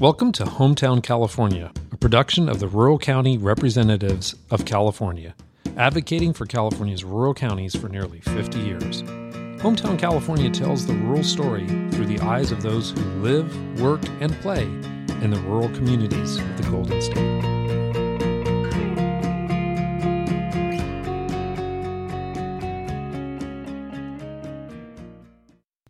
Welcome to Hometown California, a production of the Rural County Representatives of California, advocating for California's rural counties for nearly 50 years. Hometown California tells the rural story through the eyes of those who live, work, and play in the rural communities of the Golden State.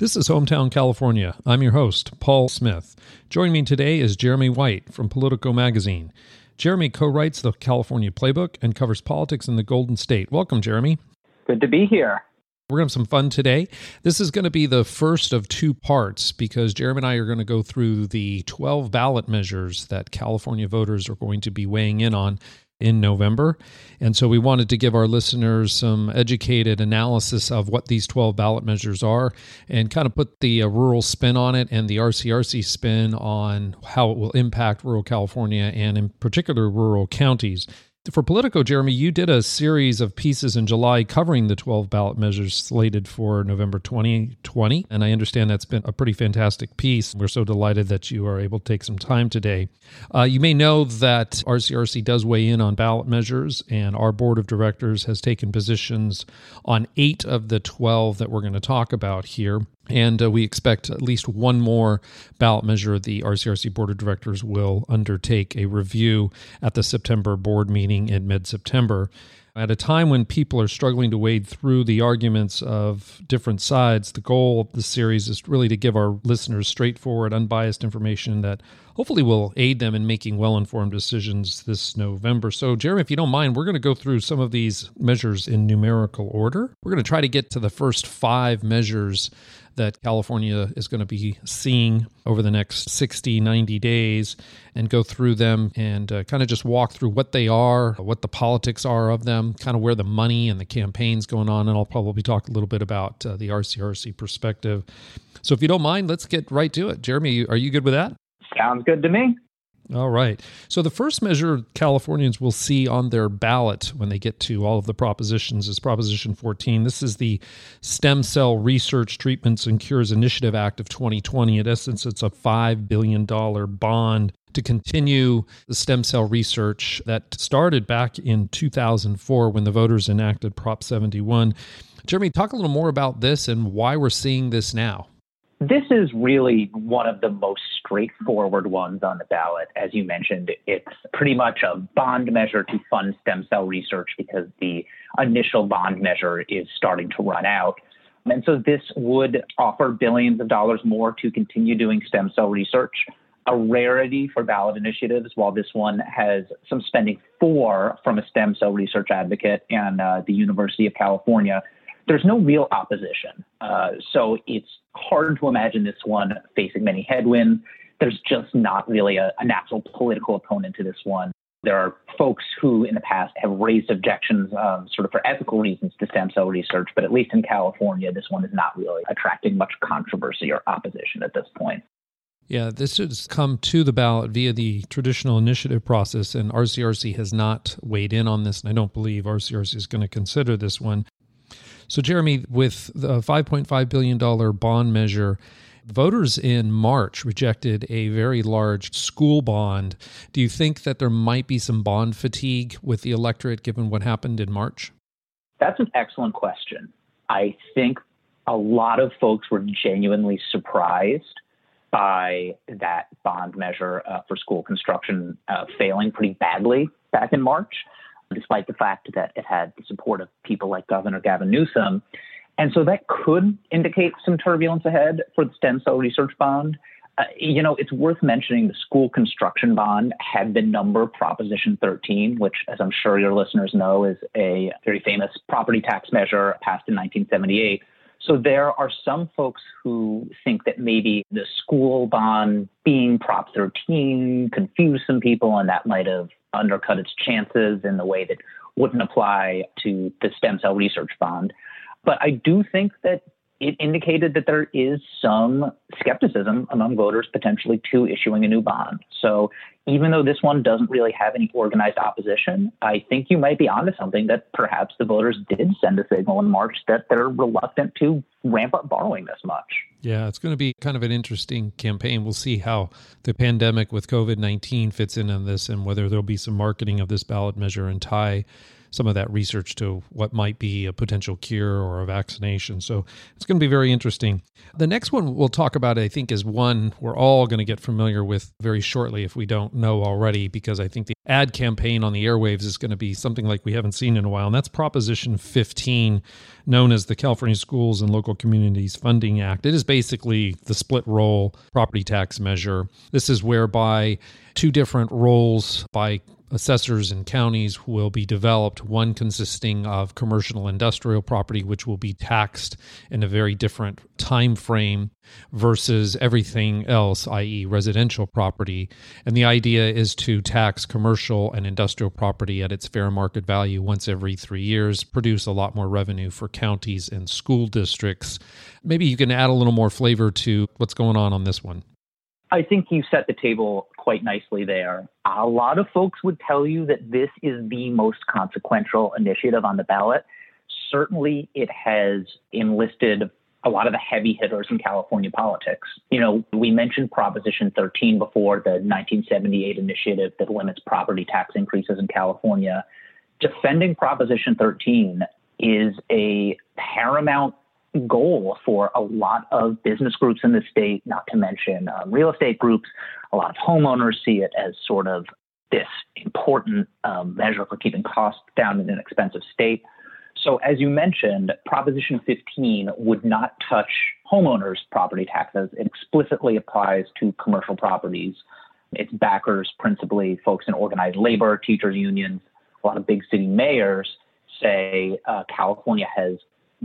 This is Hometown California. I'm your host, Paul Smith. Joining me today is Jeremy White from Politico Magazine. Jeremy co writes the California Playbook and covers politics in the Golden State. Welcome, Jeremy. Good to be here. We're going to have some fun today. This is going to be the first of two parts because Jeremy and I are going to go through the 12 ballot measures that California voters are going to be weighing in on in November. And so we wanted to give our listeners some educated analysis of what these 12 ballot measures are and kind of put the uh, rural spin on it and the RCRC spin on how it will impact rural California and, in particular, rural counties for Politico, Jeremy, you did a series of pieces in July covering the 12 ballot measures slated for November 2020. And I understand that's been a pretty fantastic piece. We're so delighted that you are able to take some time today. Uh, you may know that RCRC does weigh in on ballot measures, and our board of directors has taken positions on eight of the 12 that we're going to talk about here. And uh, we expect at least one more ballot measure the RCRC Board of Directors will undertake a review at the September board meeting in mid September. At a time when people are struggling to wade through the arguments of different sides, the goal of the series is really to give our listeners straightforward, unbiased information that hopefully will aid them in making well informed decisions this November. So, Jeremy, if you don't mind, we're going to go through some of these measures in numerical order. We're going to try to get to the first five measures that California is going to be seeing over the next 60, 90 days and go through them and uh, kind of just walk through what they are, what the politics are of them, kind of where the money and the campaigns going on. And I'll probably talk a little bit about uh, the RCRC perspective. So if you don't mind, let's get right to it. Jeremy, are you good with that? Sounds good to me. All right. So the first measure Californians will see on their ballot when they get to all of the propositions is Proposition 14. This is the Stem Cell Research Treatments and Cures Initiative Act of 2020. In essence, it's a $5 billion bond to continue the stem cell research that started back in 2004 when the voters enacted Prop 71. Jeremy, talk a little more about this and why we're seeing this now. This is really one of the most straightforward ones on the ballot. As you mentioned, it's pretty much a bond measure to fund stem cell research because the initial bond measure is starting to run out. And so this would offer billions of dollars more to continue doing stem cell research. A rarity for ballot initiatives, while this one has some spending for from a stem cell research advocate and uh, the University of California there's no real opposition. Uh, so it's hard to imagine this one facing many headwinds. There's just not really a, a natural political opponent to this one. There are folks who in the past have raised objections, um, sort of for ethical reasons, to stem cell research, but at least in California, this one is not really attracting much controversy or opposition at this point. Yeah, this has come to the ballot via the traditional initiative process, and RCRC has not weighed in on this, and I don't believe RCRC is going to consider this one. So, Jeremy, with the $5.5 billion bond measure, voters in March rejected a very large school bond. Do you think that there might be some bond fatigue with the electorate given what happened in March? That's an excellent question. I think a lot of folks were genuinely surprised by that bond measure uh, for school construction uh, failing pretty badly back in March despite the fact that it had the support of people like Governor Gavin Newsom. And so that could indicate some turbulence ahead for the stem cell research bond. Uh, you know, it's worth mentioning the school construction bond had the number Proposition 13, which, as I'm sure your listeners know, is a very famous property tax measure passed in 1978. So there are some folks who think that maybe the school bond being Prop 13 confused some people, and that might have undercut its chances in the way that wouldn't apply to the stem cell research fund. But I do think that it indicated that there is some skepticism among voters potentially to issuing a new bond. So even though this one doesn't really have any organized opposition, I think you might be onto something that perhaps the voters did send a signal in March that they're reluctant to ramp up borrowing this much. Yeah, it's going to be kind of an interesting campaign. We'll see how the pandemic with COVID 19 fits in on this and whether there'll be some marketing of this ballot measure and tie some of that research to what might be a potential cure or a vaccination. So it's going to be very interesting. The next one we'll talk about, I think, is one we're all going to get familiar with very shortly if we don't know already, because I think the ad campaign on the airwaves is going to be something like we haven't seen in a while. And that's Proposition 15, known as the California Schools and Local Communities Funding Act. It is basically the split roll property tax measure. This is whereby two different rolls by assessors and counties will be developed, one consisting of commercial industrial property, which will be taxed in a very different time frame versus everything else, i.e., residential property. And the idea is to tax commercial and industrial property at its fair market value once every three years, produce a lot more revenue for counties and school districts. Maybe you can add a little more flavor to what's going on on this one. I think you set the table quite nicely there. A lot of folks would tell you that this is the most consequential initiative on the ballot. Certainly, it has enlisted a lot of the heavy hitters in California politics. You know, we mentioned Proposition 13 before, the 1978 initiative that limits property tax increases in California. Defending Proposition 13 is a paramount goal for a lot of business groups in the state, not to mention um, real estate groups. A lot of homeowners see it as sort of this important um, measure for keeping costs down in an expensive state. So, as you mentioned, Proposition 15 would not touch homeowners' property taxes. It explicitly applies to commercial properties. Its backers, principally folks in organized labor, teachers' unions, a lot of big city mayors, say uh, California has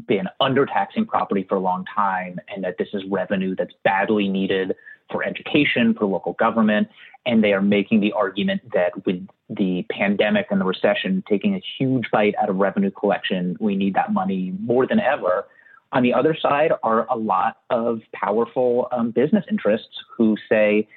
been undertaxing property for a long time and that this is revenue that's badly needed for education, for local government. And they are making the argument that with the pandemic and the recession taking a huge bite out of revenue collection, we need that money more than ever. On the other side are a lot of powerful um, business interests who say,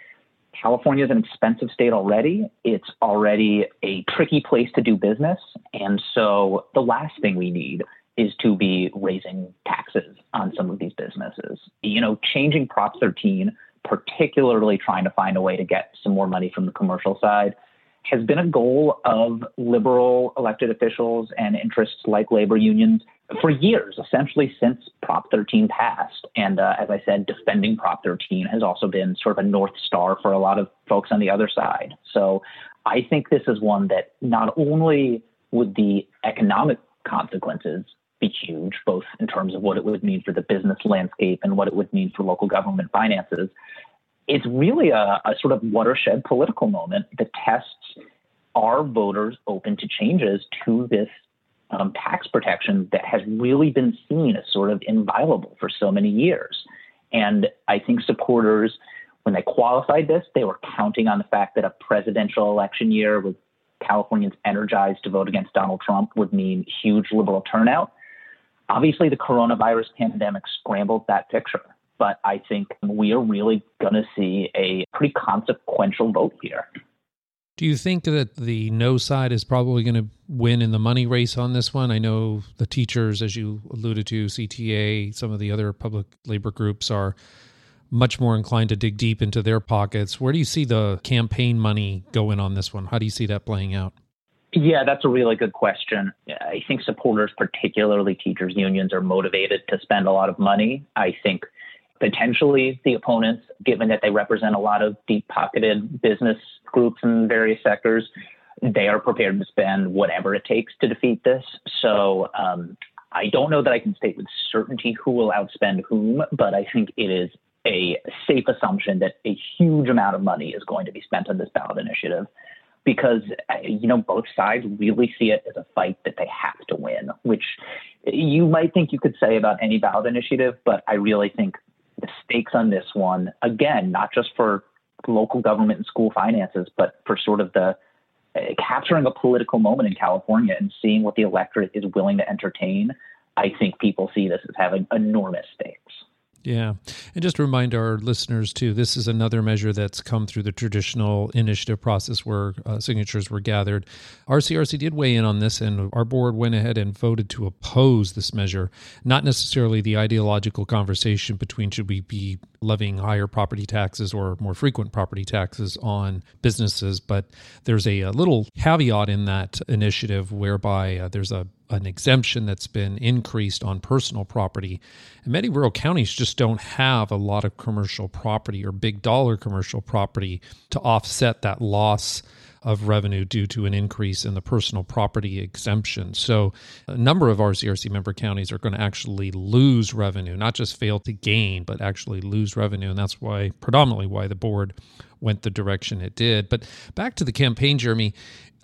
California is an expensive state already. It's already a tricky place to do business. And so the last thing we need is to be raising taxes on some of these businesses. You know, changing Prop 13, particularly trying to find a way to get some more money from the commercial side, has been a goal of liberal elected officials and interests like labor unions for years, essentially since Prop 13 passed. And uh, as I said, defending Prop 13 has also been sort of a North Star for a lot of folks on the other side. So I think this is one that not only would the economic consequences be huge, both in terms of what it would mean for the business landscape and what it would mean for local government finances. It's really a, a sort of watershed political moment that tests are voters open to changes to this um, tax protection that has really been seen as sort of inviolable for so many years. And I think supporters, when they qualified this, they were counting on the fact that a presidential election year with Californians energized to vote against Donald Trump would mean huge liberal turnout. Obviously, the coronavirus pandemic scrambled that picture, but I think we are really going to see a pretty consequential vote here. Do you think that the no side is probably going to win in the money race on this one? I know the teachers, as you alluded to, CTA, some of the other public labor groups are much more inclined to dig deep into their pockets. Where do you see the campaign money going on this one? How do you see that playing out? Yeah, that's a really good question. I think supporters, particularly teachers' unions, are motivated to spend a lot of money. I think potentially the opponents, given that they represent a lot of deep pocketed business groups in various sectors, they are prepared to spend whatever it takes to defeat this. So um, I don't know that I can state with certainty who will outspend whom, but I think it is a safe assumption that a huge amount of money is going to be spent on this ballot initiative because you know both sides really see it as a fight that they have to win, which you might think you could say about any ballot initiative, but I really think the stakes on this one, again, not just for local government and school finances, but for sort of the uh, capturing a political moment in California and seeing what the electorate is willing to entertain. I think people see this as having enormous stakes. Yeah. And just to remind our listeners, too, this is another measure that's come through the traditional initiative process where uh, signatures were gathered. RCRC did weigh in on this, and our board went ahead and voted to oppose this measure. Not necessarily the ideological conversation between should we be levying higher property taxes or more frequent property taxes on businesses, but there's a, a little caveat in that initiative whereby uh, there's a an exemption that's been increased on personal property. And many rural counties just don't have a lot of commercial property or big dollar commercial property to offset that loss of revenue due to an increase in the personal property exemption. So, a number of RCRC member counties are going to actually lose revenue, not just fail to gain, but actually lose revenue. And that's why, predominantly, why the board went the direction it did. But back to the campaign, Jeremy,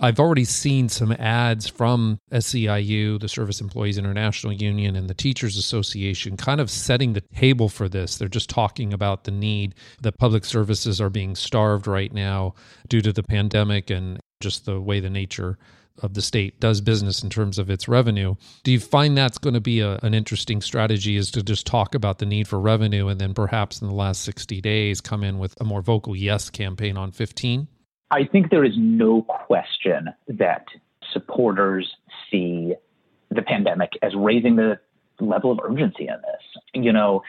I've already seen some ads from SEIU, the Service Employees International Union, and the Teachers Association kind of setting the table for this. They're just talking about the need that public services are being starved right now due to the pandemic and just the way the nature of the state does business in terms of its revenue. Do you find that's going to be a, an interesting strategy is to just talk about the need for revenue and then perhaps in the last 60 days come in with a more vocal yes campaign on 15? I think there is no question that supporters see the pandemic as raising the level of urgency in this. You know,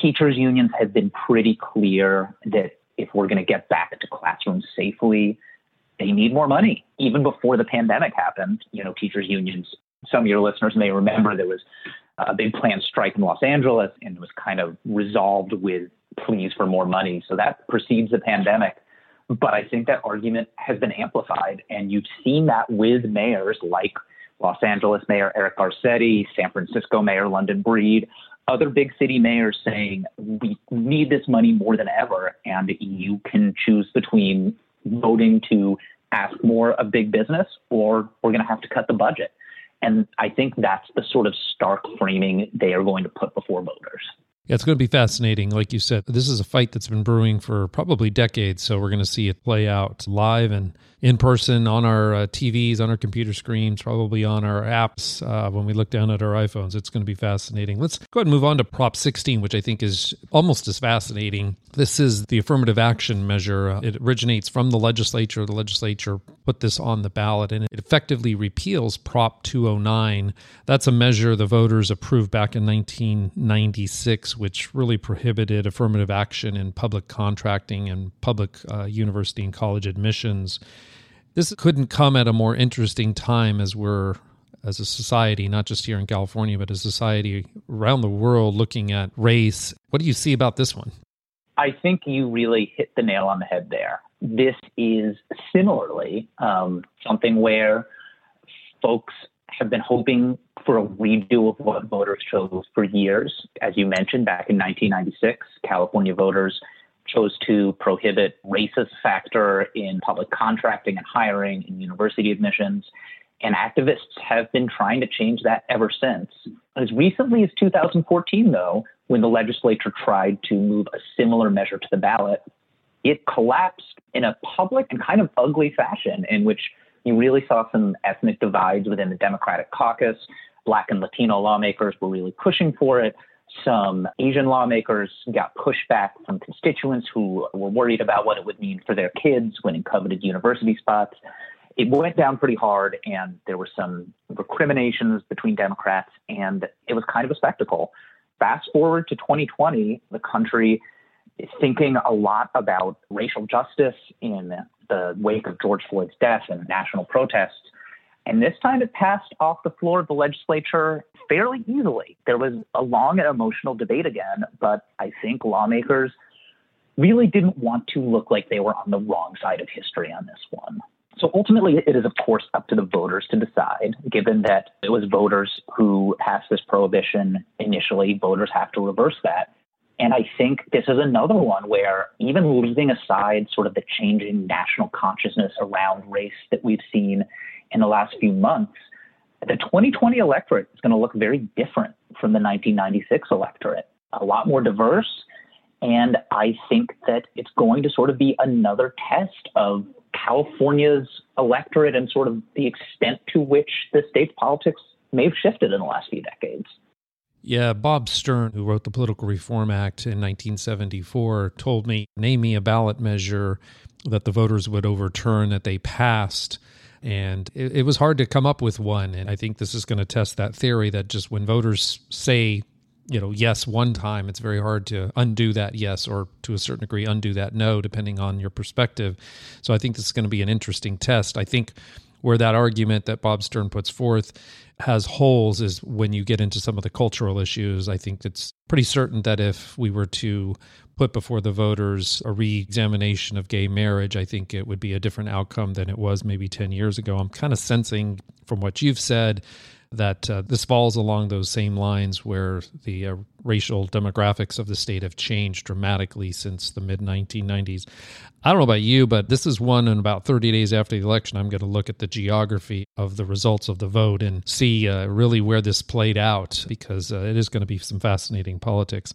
teachers' unions have been pretty clear that if we're going to get back to classrooms safely, they need more money. Even before the pandemic happened, you know, teachers' unions, some of your listeners may remember there was a big planned strike in Los Angeles and it was kind of resolved with pleas for more money. So that precedes the pandemic. But I think that argument has been amplified, and you've seen that with mayors like Los Angeles Mayor Eric Garcetti, San Francisco Mayor London Breed, other big city mayors saying we need this money more than ever, and you can choose between voting to ask more of big business or we're going to have to cut the budget. And I think that's the sort of stark framing they are going to put before voters. Yeah, it's going to be fascinating. Like you said, this is a fight that's been brewing for probably decades. So we're going to see it play out live and in person on our uh, TVs, on our computer screens, probably on our apps uh, when we look down at our iPhones. It's going to be fascinating. Let's go ahead and move on to Prop 16, which I think is almost as fascinating. This is the affirmative action measure. It originates from the legislature. The legislature put this on the ballot and it effectively repeals Prop 209. That's a measure the voters approved back in 1996, which really prohibited affirmative action in public contracting and public uh, university and college admissions. This couldn't come at a more interesting time as we're as a society, not just here in California, but a society around the world looking at race. What do you see about this one? I think you really hit the nail on the head there. This is similarly um, something where folks have been hoping for a redo of what voters chose for years. As you mentioned, back in 1996, California voters chose to prohibit racist factor in public contracting and hiring and university admissions. And activists have been trying to change that ever since. As recently as 2014, though, when the legislature tried to move a similar measure to the ballot, it collapsed in a public and kind of ugly fashion in which you really saw some ethnic divides within the Democratic caucus. Black and Latino lawmakers were really pushing for it some Asian lawmakers got pushback from constituents who were worried about what it would mean for their kids winning coveted university spots. It went down pretty hard, and there were some recriminations between Democrats, and it was kind of a spectacle. Fast forward to 2020, the country is thinking a lot about racial justice in the wake of George Floyd's death and national protests. And this time it passed off the floor of the legislature fairly easily. There was a long and emotional debate again, but I think lawmakers really didn't want to look like they were on the wrong side of history on this one. So ultimately, it is, of course, up to the voters to decide, given that it was voters who passed this prohibition initially. Voters have to reverse that. And I think this is another one where, even leaving aside sort of the changing national consciousness around race that we've seen in the last few months, the 2020 electorate is going to look very different from the 1996 electorate, a lot more diverse. And I think that it's going to sort of be another test of California's electorate and sort of the extent to which the state's politics may have shifted in the last few decades. Yeah, Bob Stern, who wrote the Political Reform Act in 1974, told me, name me a ballot measure that the voters would overturn that they passed. And it, it was hard to come up with one. And I think this is going to test that theory that just when voters say, you know, yes one time, it's very hard to undo that yes or to a certain degree undo that no, depending on your perspective. So I think this is going to be an interesting test. I think where that argument that Bob Stern puts forth has holes is when you get into some of the cultural issues. I think it's pretty certain that if we were to put before the voters a re examination of gay marriage, I think it would be a different outcome than it was maybe 10 years ago. I'm kind of sensing from what you've said that uh, this falls along those same lines where the uh, racial demographics of the state have changed dramatically since the mid 1990s. I don't know about you, but this is one in about 30 days after the election. I'm going to look at the geography of the results of the vote and see uh, really where this played out because uh, it is going to be some fascinating politics.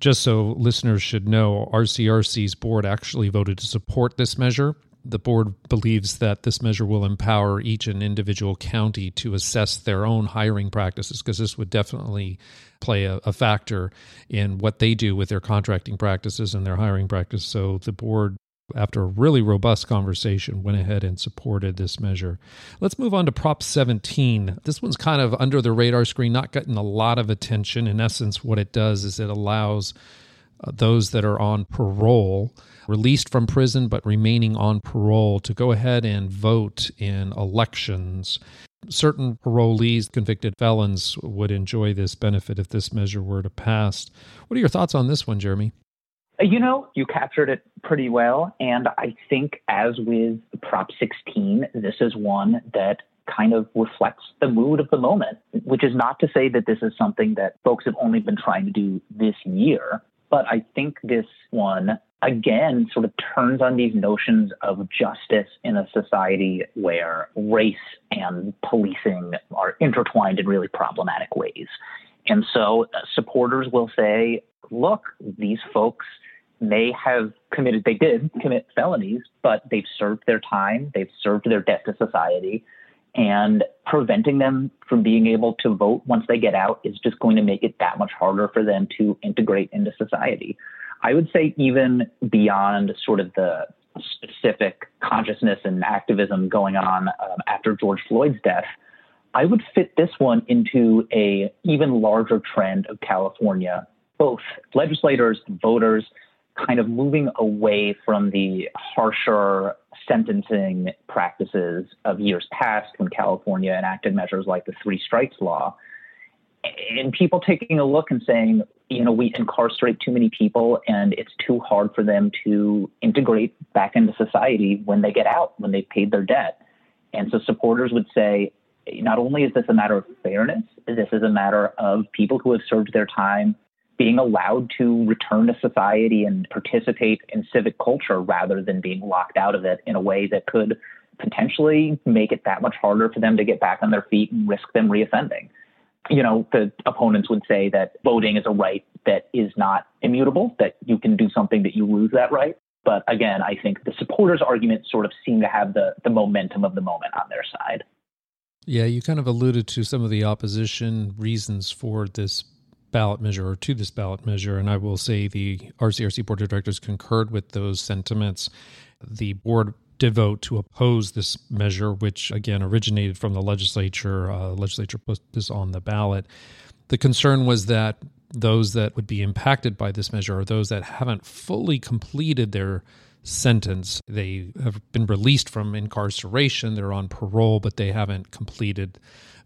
Just so listeners should know, RCRC's board actually voted to support this measure. The board believes that this measure will empower each and individual county to assess their own hiring practices because this would definitely play a, a, factor in what they do with their contracting practices and their hiring practice. So the board after a really robust conversation, went ahead and supported this measure. Let's move on to Prop 17. This one's kind of under the radar screen, not getting a lot of attention. In essence, what it does is it allows uh, those that are on parole, released from prison but remaining on parole, to go ahead and vote in elections. Certain parolees, convicted felons, would enjoy this benefit if this measure were to pass. What are your thoughts on this one, Jeremy? You know, you captured it pretty well. And I think, as with Prop 16, this is one that kind of reflects the mood of the moment, which is not to say that this is something that folks have only been trying to do this year. But I think this one, again, sort of turns on these notions of justice in a society where race and policing are intertwined in really problematic ways. And so uh, supporters will say, look, these folks may have committed, they did commit felonies, but they've served their time, they've served their debt to society, and preventing them from being able to vote once they get out is just going to make it that much harder for them to integrate into society. I would say, even beyond sort of the specific consciousness and activism going on um, after George Floyd's death, I would fit this one into a even larger trend of California, both legislators, voters, kind of moving away from the harsher sentencing practices of years past when California enacted measures like the three strikes law. And people taking a look and saying, you know, we incarcerate too many people and it's too hard for them to integrate back into society when they get out, when they've paid their debt. And so supporters would say, not only is this a matter of fairness, this is a matter of people who have served their time being allowed to return to society and participate in civic culture rather than being locked out of it in a way that could potentially make it that much harder for them to get back on their feet and risk them reoffending. You know, the opponents would say that voting is a right that is not immutable, that you can do something that you lose that right. But again, I think the supporters' arguments sort of seem to have the, the momentum of the moment on their side. Yeah, you kind of alluded to some of the opposition reasons for this ballot measure or to this ballot measure. And I will say the RCRC Board of Directors concurred with those sentiments. The board did vote to oppose this measure, which again originated from the legislature. Uh, legislature put this on the ballot. The concern was that those that would be impacted by this measure are those that haven't fully completed their sentence. They have been released from incarceration, they're on parole, but they haven't completed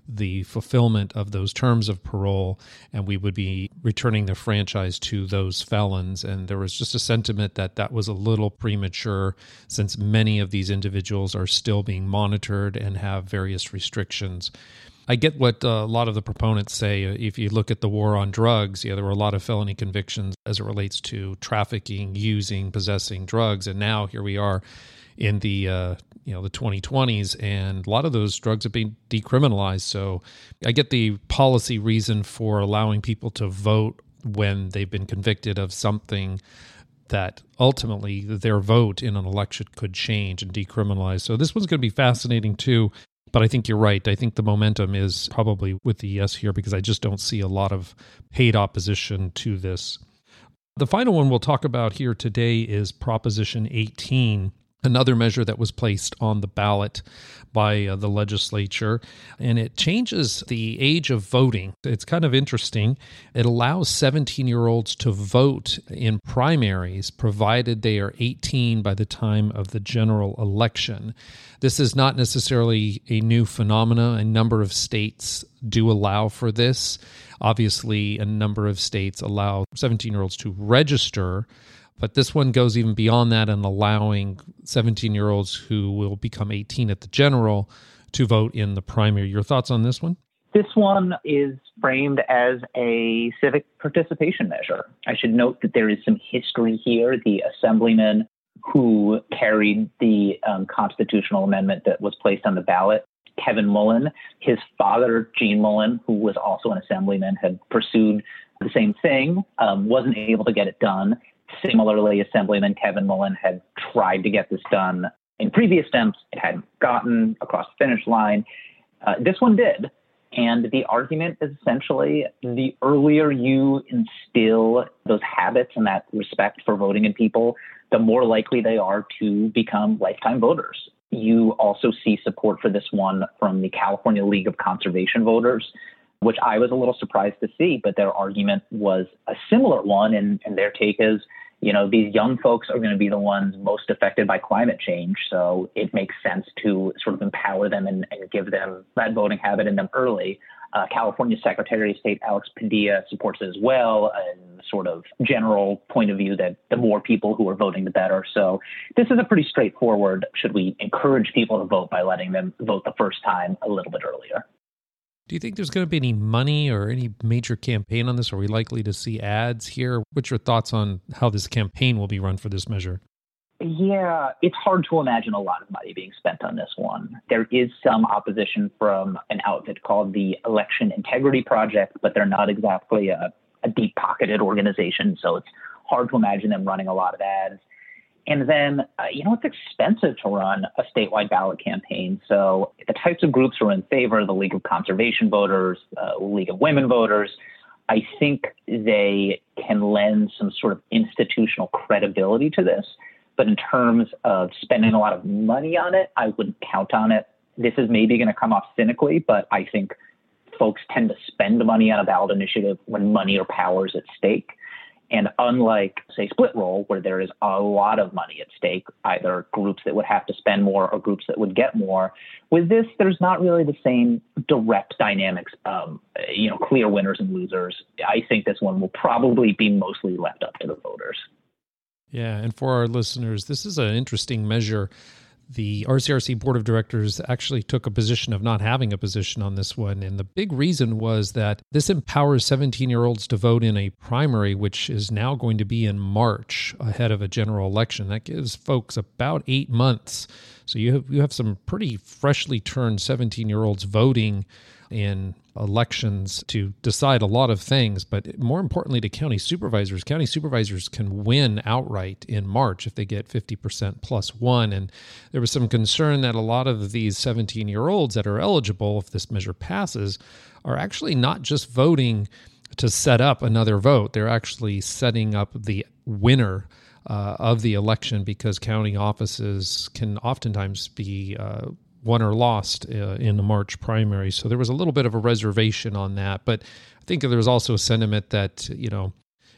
the fulfillment of those terms of parole, and we would be returning the franchise to those felons. And there was just a sentiment that that was a little premature since many of these individuals are still being monitored and have various restrictions. I get what uh, a lot of the proponents say. If you look at the war on drugs, yeah, there were a lot of felony convictions as it relates to trafficking, using, possessing drugs, and now here we are in the uh, you know the 2020s, and a lot of those drugs have been decriminalized. So I get the policy reason for allowing people to vote when they've been convicted of something that ultimately their vote in an election could change and decriminalize. So this one's going to be fascinating too. But I think you're right. I think the momentum is probably with the yes here because I just don't see a lot of paid opposition to this. The final one we'll talk about here today is Proposition 18 another measure that was placed on the ballot by uh, the legislature, and it changes the age of voting. It's kind of interesting. It allows 17 year olds to vote in primaries provided they are 18 by the time of the general election. This is not necessarily a new phenomena. A number of states do allow for this. Obviously, a number of states allow 17 year olds to register but this one goes even beyond that and allowing 17 year olds who will become 18 at the general to vote in the primary. Your thoughts on this one? This one is framed as a civic participation measure. I should note that there is some history here. The assemblyman who carried the um, constitutional amendment that was placed on the ballot, Kevin Mullin, his father, Gene Mullin, who was also an assemblyman, had pursued the same thing, um, wasn't able to get it done. Similarly, Assemblyman Kevin Mullin had tried to get this done in previous attempts. It hadn't gotten across the finish line. Uh, this one did. And the argument is essentially the earlier you instill those habits and that respect for voting in people, the more likely they are to become lifetime voters. You also see support for this one from the California League of Conservation Voters, which I was a little surprised to see, but their argument was a similar one. And, and their take is you know, these young folks are going to be the ones most affected by climate change. So it makes sense to sort of empower them and, and give them that voting habit in them early. Uh, California Secretary of State Alex Padilla supports it as well, and sort of general point of view that the more people who are voting, the better. So this is a pretty straightforward. Should we encourage people to vote by letting them vote the first time a little bit earlier? Do you think there's going to be any money or any major campaign on this? Are we likely to see ads here? What's your thoughts on how this campaign will be run for this measure? Yeah, it's hard to imagine a lot of money being spent on this one. There is some opposition from an outfit called the Election Integrity Project, but they're not exactly a, a deep pocketed organization, so it's hard to imagine them running a lot of ads. And then, uh, you know, it's expensive to run a statewide ballot campaign. So the types of groups who are in favor, the League of Conservation Voters, uh, League of Women Voters, I think they can lend some sort of institutional credibility to this. But in terms of spending a lot of money on it, I wouldn't count on it. This is maybe going to come off cynically, but I think folks tend to spend money on a ballot initiative when money or power is at stake. And unlike, say, split roll, where there is a lot of money at stake, either groups that would have to spend more or groups that would get more, with this, there's not really the same direct dynamics, um, you know, clear winners and losers. I think this one will probably be mostly left up to the voters. Yeah. And for our listeners, this is an interesting measure the RCRC board of directors actually took a position of not having a position on this one. And the big reason was that this empowers 17 year olds to vote in a primary, which is now going to be in March ahead of a general election. That gives folks about eight months. So you have, you have some pretty freshly turned 17 year olds voting in elections to decide a lot of things, but more importantly to county supervisors. County supervisors can win outright in March if they get 50% plus one. And there was some concern that a lot of these 17 year olds that are eligible, if this measure passes, are actually not just voting to set up another vote, they're actually setting up the winner. Uh, of the election because county offices can oftentimes be uh, won or lost uh, in the March primary. So there was a little bit of a reservation on that. But I think there was also a sentiment that, you know,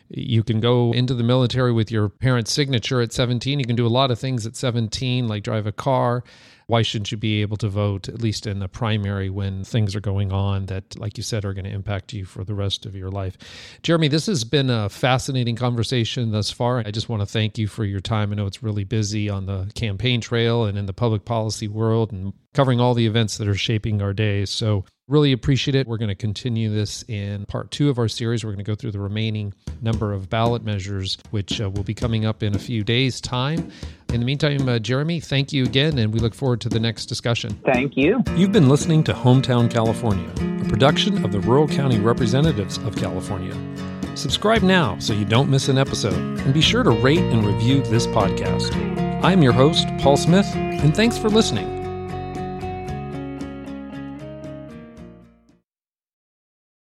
you can go into the military with your parents' signature at 17. You can do a lot of things at 17, like drive a car why shouldn't you be able to vote at least in the primary when things are going on that like you said are going to impact you for the rest of your life? Jeremy this has been a fascinating conversation thus far. I just want to thank you for your time. I know it's really busy on the campaign trail and in the public policy world and covering all the events that are shaping our days so Really appreciate it. We're going to continue this in part two of our series. We're going to go through the remaining number of ballot measures, which uh, will be coming up in a few days' time. In the meantime, uh, Jeremy, thank you again, and we look forward to the next discussion. Thank you. You've been listening to Hometown California, a production of the Rural County Representatives of California. Subscribe now so you don't miss an episode, and be sure to rate and review this podcast. I'm your host, Paul Smith, and thanks for listening.